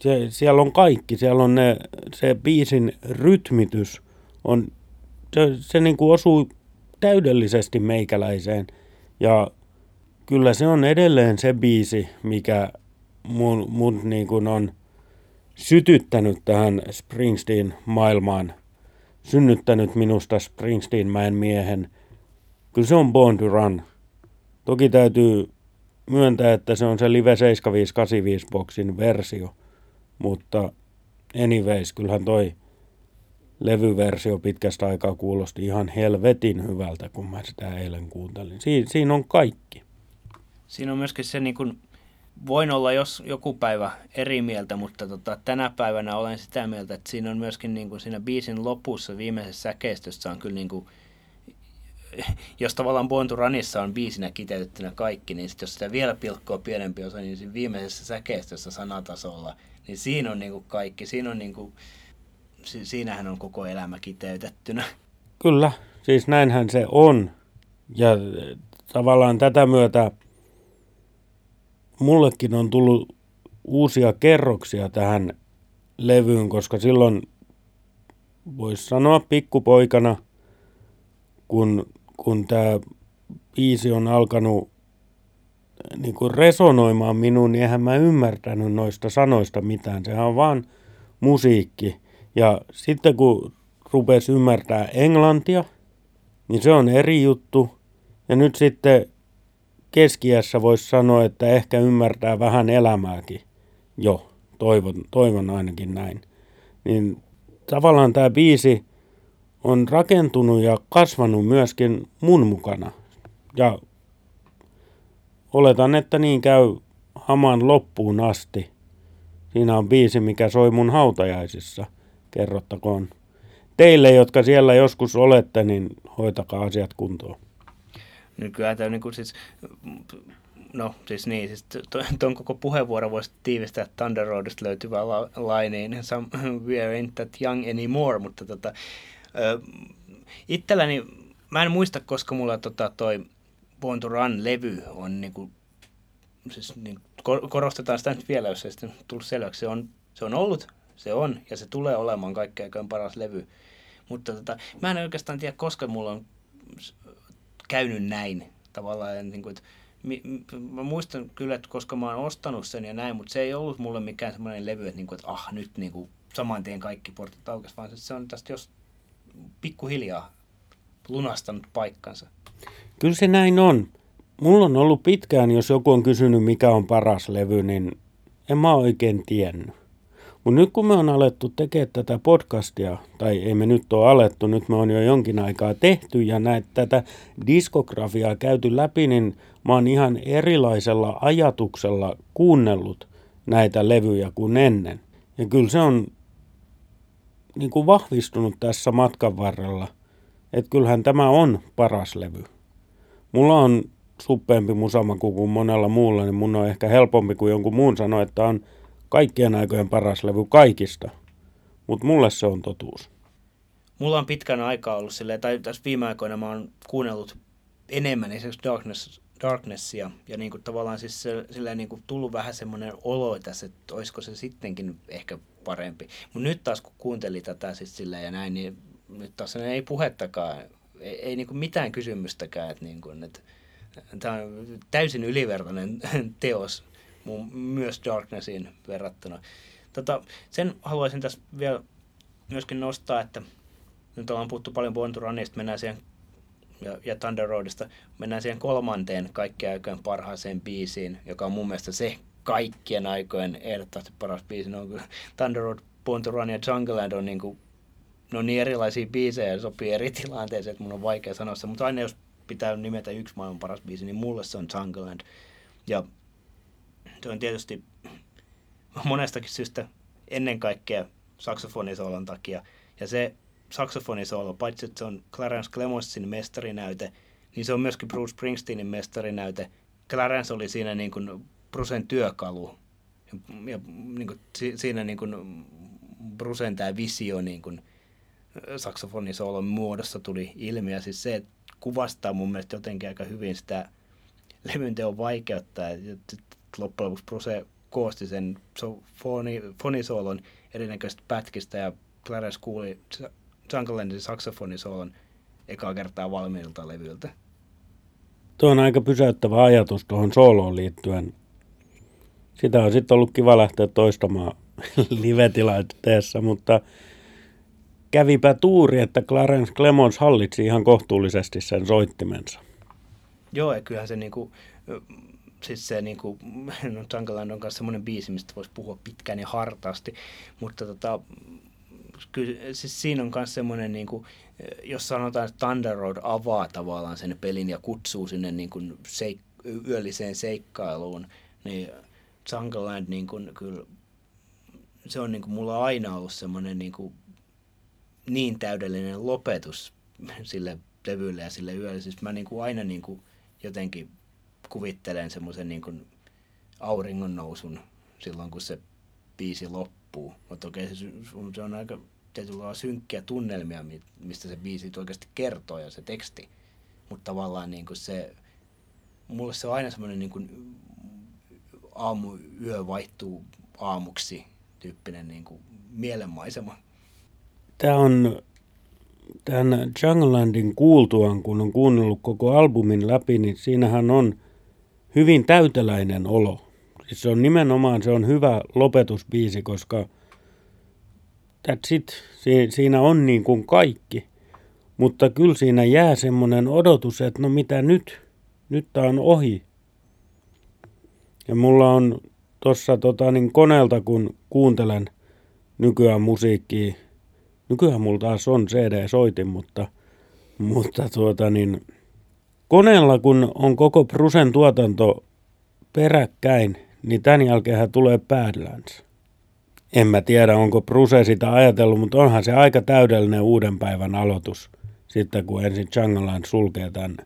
Sie, siellä on kaikki. Siellä on ne, se biisin rytmitys. On, se, se niin kuin osuu täydellisesti meikäläiseen. Ja kyllä se on edelleen se biisi, mikä mun, mun niin kuin on sytyttänyt tähän Springsteen-maailmaan, synnyttänyt minusta Springsteen-mäen miehen. Kyllä se on Born to Run. Toki täytyy myöntää, että se on se Live 7585 boksin versio, mutta anyways, kyllähän toi levyversio pitkästä aikaa kuulosti ihan helvetin hyvältä, kun mä sitä eilen kuuntelin. Si- siinä on kaikki. Siinä on myöskin se, niin kuin, voin olla jos joku päivä eri mieltä, mutta tota, tänä päivänä olen sitä mieltä, että siinä on myöskin niin kuin siinä biisin lopussa, viimeisessä säkeistössä on kyllä niin kuin, jos tavallaan Born to Runissa on biisinä kiteytettynä kaikki, niin sit jos sitä vielä pilkkoa pienempi osa, niin siinä viimeisessä säkeistössä sanatasolla, niin siinä on niin kuin kaikki. Siinä on niin kuin, si- siinähän on koko elämä kiteytettynä. Kyllä, siis näinhän se on. Ja eh, tavallaan tätä myötä mullekin on tullut uusia kerroksia tähän levyyn, koska silloin voisi sanoa pikkupoikana, kun, kun tämä biisi on alkanut niin kuin resonoimaan minuun, niin eihän mä ymmärtänyt noista sanoista mitään. Sehän on vaan musiikki. Ja sitten kun rupesi ymmärtää englantia, niin se on eri juttu. Ja nyt sitten keskiässä voisi sanoa, että ehkä ymmärtää vähän elämääkin. Jo, toivon, toivon ainakin näin. Niin tavallaan tämä biisi on rakentunut ja kasvanut myöskin mun mukana. Ja oletan, että niin käy haman loppuun asti. Siinä on biisi, mikä soi mun hautajaisissa, kerrottakoon. Teille, jotka siellä joskus olette, niin hoitakaa asiat kuntoon. Nykyään tämä niin kuin siis, no siis niin, siis tuon koko puheenvuoro voisi tiivistää Thunder Roadista löytyvää la, lainiin, we ain't that young anymore, mutta tota, ö, itselläni, mä en muista, koska mulla tota, toi Born to Run-levy on niin kuin, siis niin, korostetaan sitä nyt vielä, jos ei sitten tullut selväksi, se on, se on ollut, se on, ja se tulee olemaan kaikkein paras levy. Mutta tota, mä en oikeastaan tiedä, koska mulla on käynyt näin tavallaan. Niin kuin, että mä muistan kyllä, että koska mä oon ostanut sen ja näin, mutta se ei ollut mulle mikään semmoinen levy, että, niin kuin, että ah, nyt niin kuin, saman tien kaikki portit aukesi, vaan se on tästä jos pikkuhiljaa lunastanut paikkansa. Kyllä se näin on. Mulla on ollut pitkään, jos joku on kysynyt, mikä on paras levy, niin en mä oikein tiennyt. Mutta nyt kun me on alettu tekemään tätä podcastia, tai ei me nyt ole alettu, nyt me on jo jonkin aikaa tehty ja näet tätä diskografiaa käyty läpi, niin mä oon ihan erilaisella ajatuksella kuunnellut näitä levyjä kuin ennen. Ja kyllä se on niin kuin vahvistunut tässä matkan varrella, että kyllähän tämä on paras levy. Mulla on suppeempi musamaku kuin monella muulla, niin mun on ehkä helpompi kuin jonkun muun sanoa, että on kaikkien aikojen paras levy kaikista. Mutta mulle se on totuus. Mulla on pitkän aikaa ollut silleen, tai tässä viime aikoina mä oon kuunnellut enemmän esimerkiksi Darkness, Darknessia, ja niin kuin tavallaan siis se, silleen niin kuin tullut vähän semmoinen olo tässä, että olisiko se sittenkin ehkä parempi. Mutta nyt taas kun kuuntelin tätä siis silleen ja näin, niin nyt taas ei puhettakaan, ei, ei niin kuin mitään kysymystäkään, että, niin kuin, että tämä on täysin ylivertainen teos myös Darknessiin verrattuna. Tota, sen haluaisin tässä vielä myöskin nostaa, että nyt ollaan puhuttu paljon Born to Runista, mennään siihen ja, ja Thunder Roadista, mennään siihen kolmanteen kaikkien aikojen parhaaseen biisiin, joka on mun mielestä se kaikkien aikojen ehdottomasti paras biisi. No, Thunder Road, Born to Run ja Jungle Land on niin kuin, no niin erilaisia biisejä ja sopii eri tilanteeseen, että mun on vaikea sanoa se, mutta aina jos pitää nimetä yksi maailman paras biisi, niin mulle se on Jungle Land. Ja se on tietysti monestakin syystä ennen kaikkea saksofonisoolon takia. Ja se saksofonisoolo, paitsi että se on Clarence Clemonsin mestarinäyte, niin se on myöskin Bruce Springsteenin mestarinäyte. Clarence oli siinä niin kuin Brucen työkalu. Ja, ja niin kuin, siinä niin kuin Brucen tämä visio niin kuin saksofonisoolon muodossa tuli ilmi. Ja siis se kuvastaa mun mielestä jotenkin aika hyvin sitä levyn teon vaikeutta. Loppujen lopuksi Bruce koosti sen so, foni, fonisoolon erinäköistä pätkistä ja Clarence kuuli Jungle saksofonisoolon ekaa kertaa valmiilta levyltä. Tuo on aika pysäyttävä ajatus tuohon sooloon liittyen. Sitä on sitten ollut kiva lähteä toistamaan live-tilanteessa, mutta kävipä tuuri, että Clarence Clemons hallitsi ihan kohtuullisesti sen soittimensa. Joo, ja kyllähän se niinku, siis se niinku, no Jungleland on kanssa semmoinen biisi, mistä voisi puhua pitkään ja hartaasti, mutta tota, kyllä, siis siinä on myös semmoinen, niinku, jos sanotaan, että Thunder Road avaa tavallaan sen pelin ja kutsuu sinne niinku seik- yölliseen seikkailuun, niin Jungleland niin kuin, kyllä, se on niin kuin, mulla aina ollut semmoinen niin, kuin, niin täydellinen lopetus sille levylle ja sille yölle. Siis mä niin kuin, aina niin kuin, jotenkin kuvittelen semmoisen niin kuin, auringon nousun silloin, kun se biisi loppuu. Mutta okei, se, se on aika tietyllä synkkiä tunnelmia, mistä se biisi oikeasti kertoo ja se teksti. Mutta tavallaan niin kuin se, mulle se on aina semmoinen niin kuin aamu, yö vaihtuu aamuksi tyyppinen niin kuin mielenmaisema. Tämä on tämän Junglelandin kuultuaan, kun on kuunnellut koko albumin läpi, niin siinähän on hyvin täyteläinen olo. Siis se on nimenomaan se on hyvä lopetusbiisi, koska that's it. Si- siinä on niin kuin kaikki. Mutta kyllä siinä jää semmoinen odotus, että no mitä nyt? Nyt tämä on ohi. Ja mulla on tuossa tota, niin koneelta, kun kuuntelen nykyään musiikkia, nykyään mulla taas on CD-soitin, mutta, mutta tuota, niin, koneella kun on koko Prusen tuotanto peräkkäin, niin tämän jälkeen tulee Badlands. En mä tiedä, onko Pruse sitä ajatellut, mutta onhan se aika täydellinen uuden päivän aloitus. Sitten kun ensin Jungleland sulkee tämän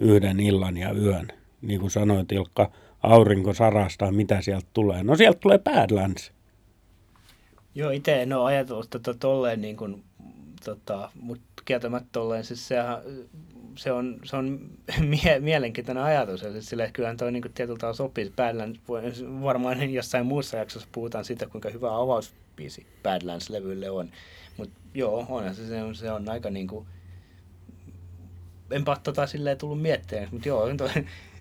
yhden illan ja yön. Niin kuin sanoit Ilkka, aurinko sarastaa, mitä sieltä tulee. No sieltä tulee Badlands. Joo, itse en ole ajatellut tätä tolleen niin kuin, tota, mutta kieltämättä tolleen, siis sehän, se on, se on mie- mielenkiintoinen ajatus. Ja siis sille, kyllähän toi niin tietyllä tavalla sopii. Badlands, varmaan jossain muussa jaksossa puhutaan siitä, kuinka hyvä avausbiisi Badlands-levylle on. Mutta joo, onhan se, se on, se on aika niin kuin, enpä tota silleen tullut miettimään, mutta joo, toi,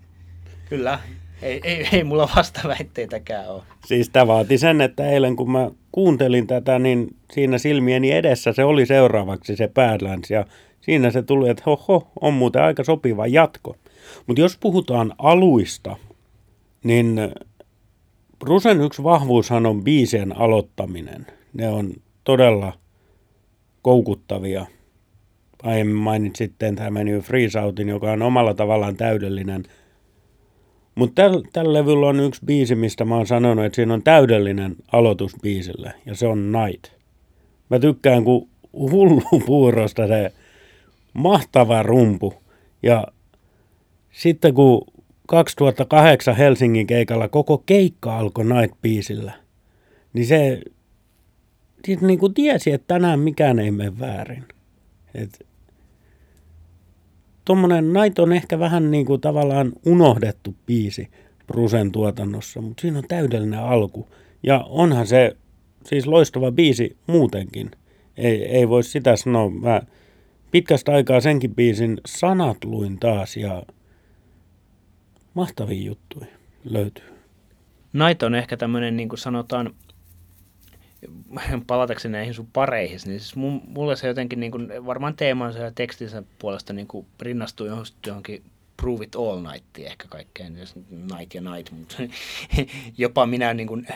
kyllä, ei, ei, ei mulla vastaväitteitäkään ole. Siis tämä vaati sen, että eilen kun mä kuuntelin tätä, niin siinä silmieni edessä se oli seuraavaksi se Badlands ja siinä se tuli, että hoho, on muuten aika sopiva jatko. Mutta jos puhutaan aluista, niin Brusen yksi vahvuushan on biisien aloittaminen. Ne on todella koukuttavia. Aiemmin mainitsit tämä meni Freeze Outin, joka on omalla tavallaan täydellinen – mutta tällä täl levyllä on yksi biisi, mistä mä oon sanonut, että siinä on täydellinen aloitus biisille, ja se on Night. Mä tykkään kuin hullu puurosta se mahtava rumpu. Ja sitten kun 2008 Helsingin keikalla koko keikka alkoi Night-biisillä, niin se niin kuin tiesi, että tänään mikään ei mene väärin. Et tuommoinen Night on ehkä vähän niin kuin tavallaan unohdettu biisi Brusen tuotannossa, mutta siinä on täydellinen alku. Ja onhan se siis loistava biisi muutenkin. Ei, ei voi sitä sanoa. Mä pitkästä aikaa senkin biisin sanat luin taas ja mahtavia juttuja löytyy. Night on ehkä tämmöinen, niin kuin sanotaan, palatakseni näihin sun pareihin, niin siis mulle se jotenkin niin kuin, varmaan teemansa ja tekstinsä puolesta niin kuin rinnastuu johonkin Prove It All Nightiin ehkä kaikkeen, Night ja Night, mutta jopa minä niin kuin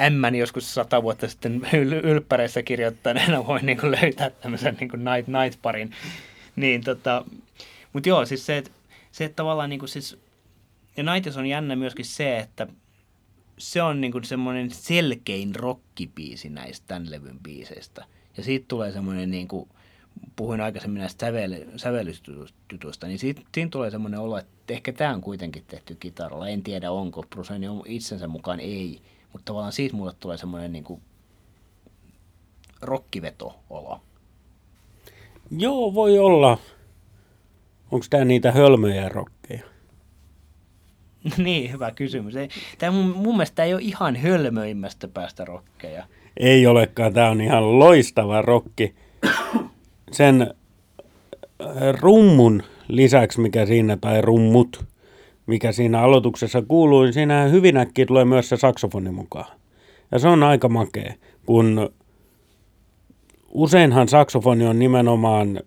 ämmän joskus sata vuotta sitten ylppäreissä kirjoittaneena voin niin kuin löytää tämmöisen niin kuin Night Night parin. Niin, tota, mutta joo, siis se, että, se, että tavallaan niin kuin siis, ja Nightis on jännä myöskin se, että se on niinku semmoinen selkein rockipiisi näistä tämän levyn biiseistä. Ja siitä tulee semmoinen, niin kuin, puhuin aikaisemmin näistä sävel, sävellystytuista, niin siitä, siinä tulee semmoinen olo, että ehkä tämä on kuitenkin tehty kitaralla. En tiedä onko, Bruseni itsensä mukaan ei, mutta tavallaan siitä mulle tulee semmoinen niin kuin rokkiveto-olo. Joo, voi olla. Onko tämä niitä hölmöjä rokkeja? niin, hyvä kysymys. Tämä mun, mun mielestä ei ole ihan hölmöimmästä päästä rokkeja. Ei olekaan, tämä on ihan loistava rokki. Sen rummun lisäksi, mikä siinä, tai rummut, mikä siinä aloituksessa kuuluu, niin siinä hyvin äkkiä tulee myös se saksofoni mukaan. Ja se on aika makea, kun useinhan saksofoni on nimenomaan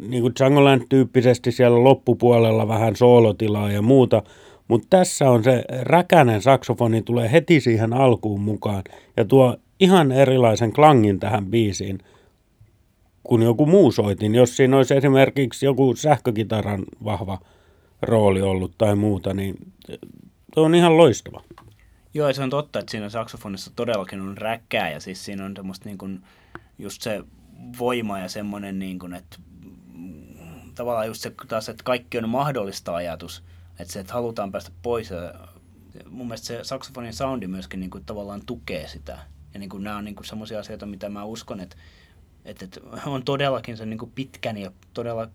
niin kuin Djangoland-tyyppisesti siellä loppupuolella vähän soolotilaa ja muuta, mutta tässä on se räkänen saksofoni tulee heti siihen alkuun mukaan ja tuo ihan erilaisen klangin tähän biisiin kuin joku muu soitin. Jos siinä olisi esimerkiksi joku sähkökitaran vahva rooli ollut tai muuta, niin se on ihan loistava. Joo, se on totta, että siinä saksofonissa todellakin on räkkää ja siis siinä on semmoista niin kuin, just se voima ja semmoinen, niin kuin, että tavallaan just se taas, että kaikki on mahdollista ajatus, että se, että halutaan päästä pois ja mun mielestä se saksofonin soundi myöskin niin kuin, tavallaan tukee sitä. Ja niin kuin, nämä on niin semmoisia asioita, mitä mä uskon, että, että, että on todellakin se niin kuin pitkän ja todella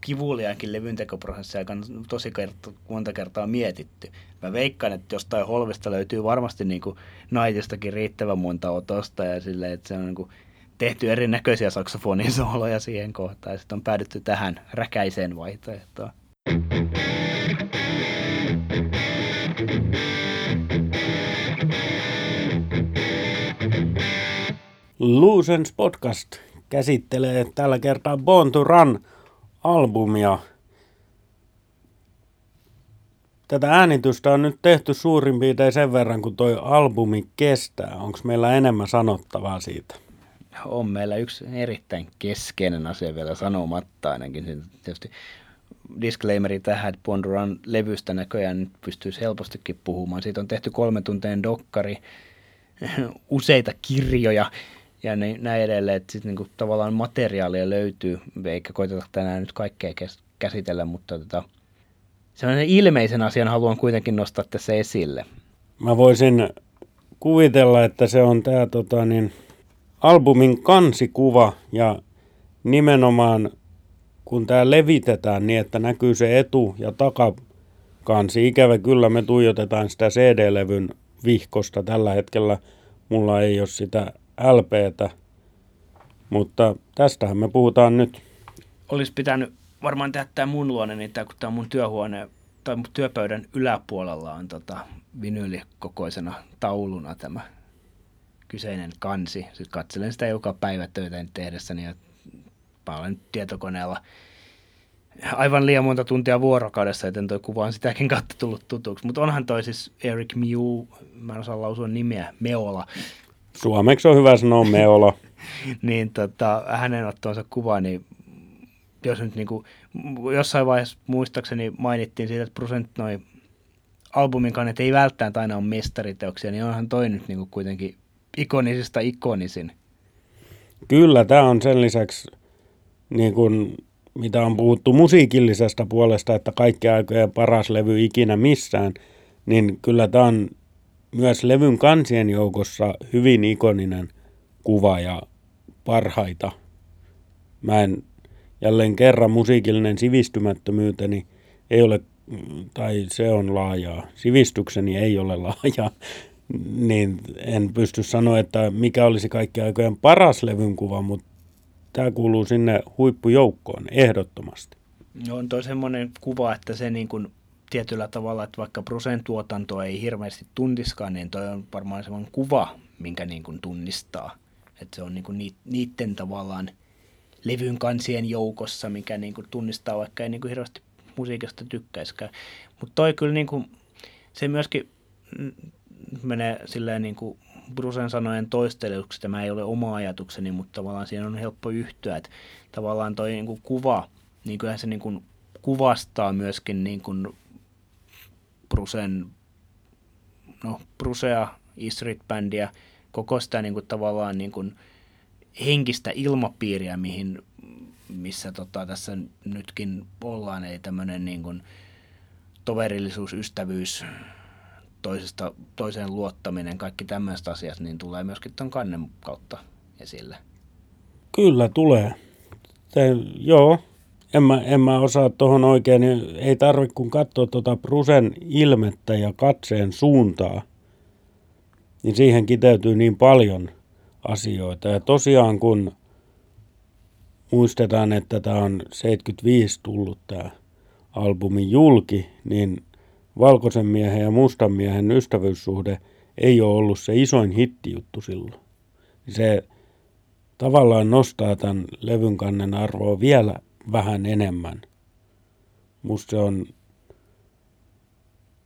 kivuliaankin levyntekoprosessi aika tosi kerta, monta kertaa mietitty. Mä veikkaan, että jostain holvista löytyy varmasti niin kuin naitistakin riittävän monta otosta ja silleen, että se on niin kuin tehty erinäköisiä saksofonin sooloja siihen kohtaan ja sitten on päädytty tähän räkäiseen vaihtoehtoon. Loosens podcast käsittelee tällä kertaa Born to Run albumia. Tätä äänitystä on nyt tehty suurin piirtein sen verran, kun toi albumi kestää. Onko meillä enemmän sanottavaa siitä? On meillä yksi erittäin keskeinen asia vielä sanomatta ainakin. Tietysti disclaimeri tähän, että Run levystä näköjään nyt pystyisi helpostikin puhumaan. Siitä on tehty kolme tunteen dokkari, useita kirjoja ja näin edelleen, että sitten niinku tavallaan materiaalia löytyy, eikä koiteta tänään nyt kaikkea käsitellä, mutta tota, sellainen ilmeisen asian haluan kuitenkin nostaa tässä esille. Mä voisin kuvitella, että se on tämä tota, niin, albumin kansikuva ja nimenomaan kun tämä levitetään niin, että näkyy se etu- ja takakansi. Ikävä kyllä me tuijotetaan sitä CD-levyn vihkosta tällä hetkellä. Mulla ei ole sitä LPtä, mutta tästähän me puhutaan nyt. Olisi pitänyt varmaan tehdä tämä mun luonne, niin tämä, kun tämä mun työhuone tai mun työpöydän yläpuolella on tota vinyylikokoisena tauluna tämä kyseinen kansi. Sitten katselen sitä joka päivä töitä tehdessäni ja mä olen tietokoneella aivan liian monta tuntia vuorokaudessa, joten toi kuva on sitäkin kautta tullut tutuksi. Mutta onhan toi siis Eric Mew, mä en osaa lausua nimeä, Meola, Suomeksi on hyvä sanoa meolo. niin tota, hänen ottonsa kuva, niin jos nyt niinku, jossain vaiheessa muistaakseni mainittiin siitä, että prosent noin albumin kannet ei välttämättä aina ole mestariteoksia, niin onhan toi nyt niinku kuitenkin ikonisista ikonisin. Kyllä, tämä on sen lisäksi, niin kuin, mitä on puhuttu musiikillisesta puolesta, että kaikki aikojen paras levy ikinä missään, niin kyllä tämä on myös levyn kansien joukossa hyvin ikoninen kuva ja parhaita. Mä en jälleen kerran musiikillinen sivistymättömyyteni ei ole, tai se on laajaa, sivistykseni ei ole laajaa, niin en pysty sanoa, että mikä olisi kaikki aikojen paras levyn kuva, mutta tämä kuuluu sinne huippujoukkoon ehdottomasti. No on toi semmoinen kuva, että se niin kuin tietyllä tavalla, että vaikka Brusen tuotanto ei hirveästi tuntiskaan, niin toi on varmaan semmoinen kuva, minkä niin kuin tunnistaa. Että se on niin kuin niiden tavallaan levyn kansien joukossa, mikä niin kuin tunnistaa, vaikka ei niin kuin hirveästi musiikista tykkäisikään. Mutta toi kyllä niin kuin, se myöskin menee silleen niin kuin Brusen sanojen toisteluksi, tämä ei ole oma ajatukseni, mutta tavallaan siinä on helppo yhtyä, että tavallaan toi niin kuin kuva, niin kyllähän se niin kuin kuvastaa myöskin niin kuin Brusen, no Brusea, E Street-bändiä, koko sitä niin kuin, tavallaan niin kuin, henkistä ilmapiiriä, mihin, missä tota, tässä nytkin ollaan, eli tämmöinen niin kuin, toverillisuus, ystävyys, toisesta, toiseen luottaminen, kaikki tämmöiset asiat, niin tulee myöskin tuon kannen kautta esille. Kyllä tulee. Se, joo, en mä, en mä osaa tuohon oikein, niin ei tarvitse kun katsoa tuota Prusen ilmettä ja katseen suuntaa, niin siihen kiteytyy niin paljon asioita. Ja tosiaan kun muistetaan, että tämä on 75 tullut tämä albumi julki, niin valkoisen miehen ja mustan miehen ystävyyssuhde ei ole ollut se isoin hittijuttu silloin. Se tavallaan nostaa tämän levyn kannen arvoa vielä vähän enemmän. Musta se on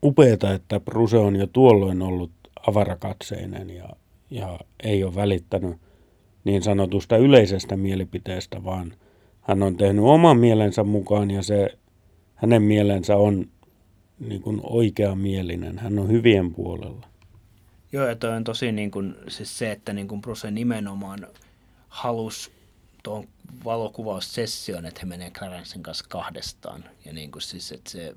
upeeta, että Bruse on jo tuolloin ollut avarakatseinen ja, ja ei ole välittänyt niin sanotusta yleisestä mielipiteestä, vaan hän on tehnyt oman mielensä mukaan ja se hänen mielensä on niin kuin oikeamielinen. Hän on hyvien puolella. Joo, ja toi on tosi niin kuin, siis se, että niin kuin Bruce nimenomaan halusi tuon valokuvaussession, että he menee Clarencen kanssa kahdestaan. Ja niin kuin siis, että se,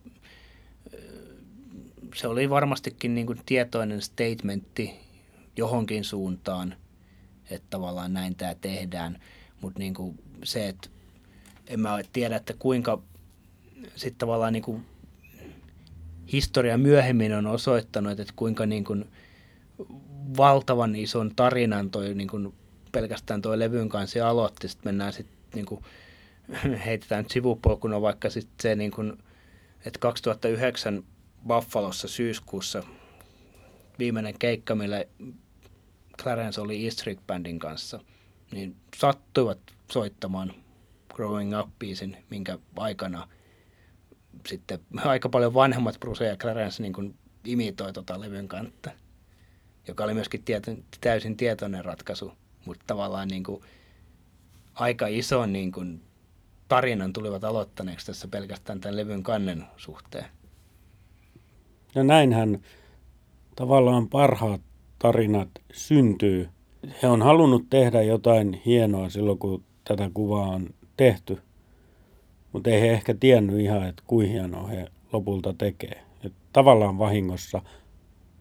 se oli varmastikin niin kuin tietoinen statementti johonkin suuntaan, että tavallaan näin tämä tehdään. Mutta niin kuin se, että en mä tiedä, että kuinka sitten tavallaan niin kuin historia myöhemmin on osoittanut, että kuinka niin kuin valtavan ison tarinan toi niin kuin pelkästään tuo levyn kanssa aloitti. Sitten mennään sitten niin kuin, heitetään nyt sivupolkuna vaikka sitten se, niin kuin, että 2009 Buffalossa syyskuussa viimeinen keikka, millä Clarence oli East Street Bandin kanssa, niin sattuivat soittamaan Growing Up-biisin, minkä aikana sitten aika paljon vanhemmat Bruce ja Clarence niin kuin imitoi tota levyn kantta, joka oli myöskin tieto, täysin tietoinen ratkaisu mutta tavallaan niin kuin aika iso niin kuin tarinan tulivat aloittaneeksi tässä pelkästään tämän levyn kannen suhteen. Ja näinhän tavallaan parhaat tarinat syntyy. He on halunnut tehdä jotain hienoa silloin, kun tätä kuvaa on tehty, mutta ei he ehkä tiennyt ihan, että kuin hienoa he lopulta tekee. Et tavallaan vahingossa,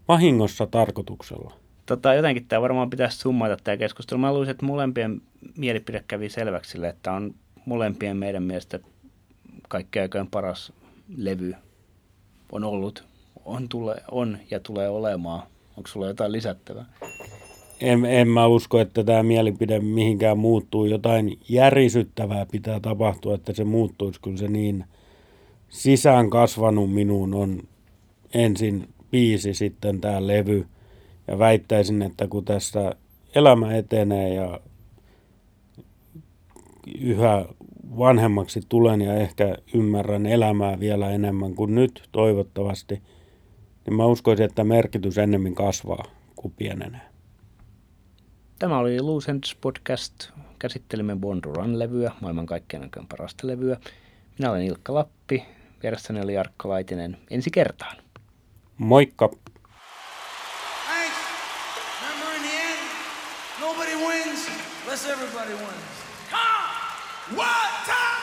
vahingossa tarkoituksella. Tota, jotenkin tämä varmaan pitäisi summata tämä keskustelu. Mä luulisin, että molempien mielipide kävi selväksi sille, että on molempien meidän mielestä kaikkein aikojen paras levy on ollut, on, tule, on ja tulee olemaan. Onko sulla jotain lisättävää? En, en mä usko, että tämä mielipide mihinkään muuttuu. Jotain järisyttävää pitää tapahtua, että se muuttuisi, kun se niin sisään kasvanut minuun on ensin biisi, sitten tämä levy – ja väittäisin, että kun tässä elämä etenee ja yhä vanhemmaksi tulen ja ehkä ymmärrän elämää vielä enemmän kuin nyt toivottavasti, niin mä uskoisin, että merkitys ennemmin kasvaa kuin pienenee. Tämä oli Lucents podcast. Käsittelimme Bonduran-levyä, maailman kaikkien aikojen parasta levyä. Minä olen Ilkka Lappi, vieressäni oli Jarkko Laitinen. Ensi kertaan. Moikka! everybody wins. Come! One time!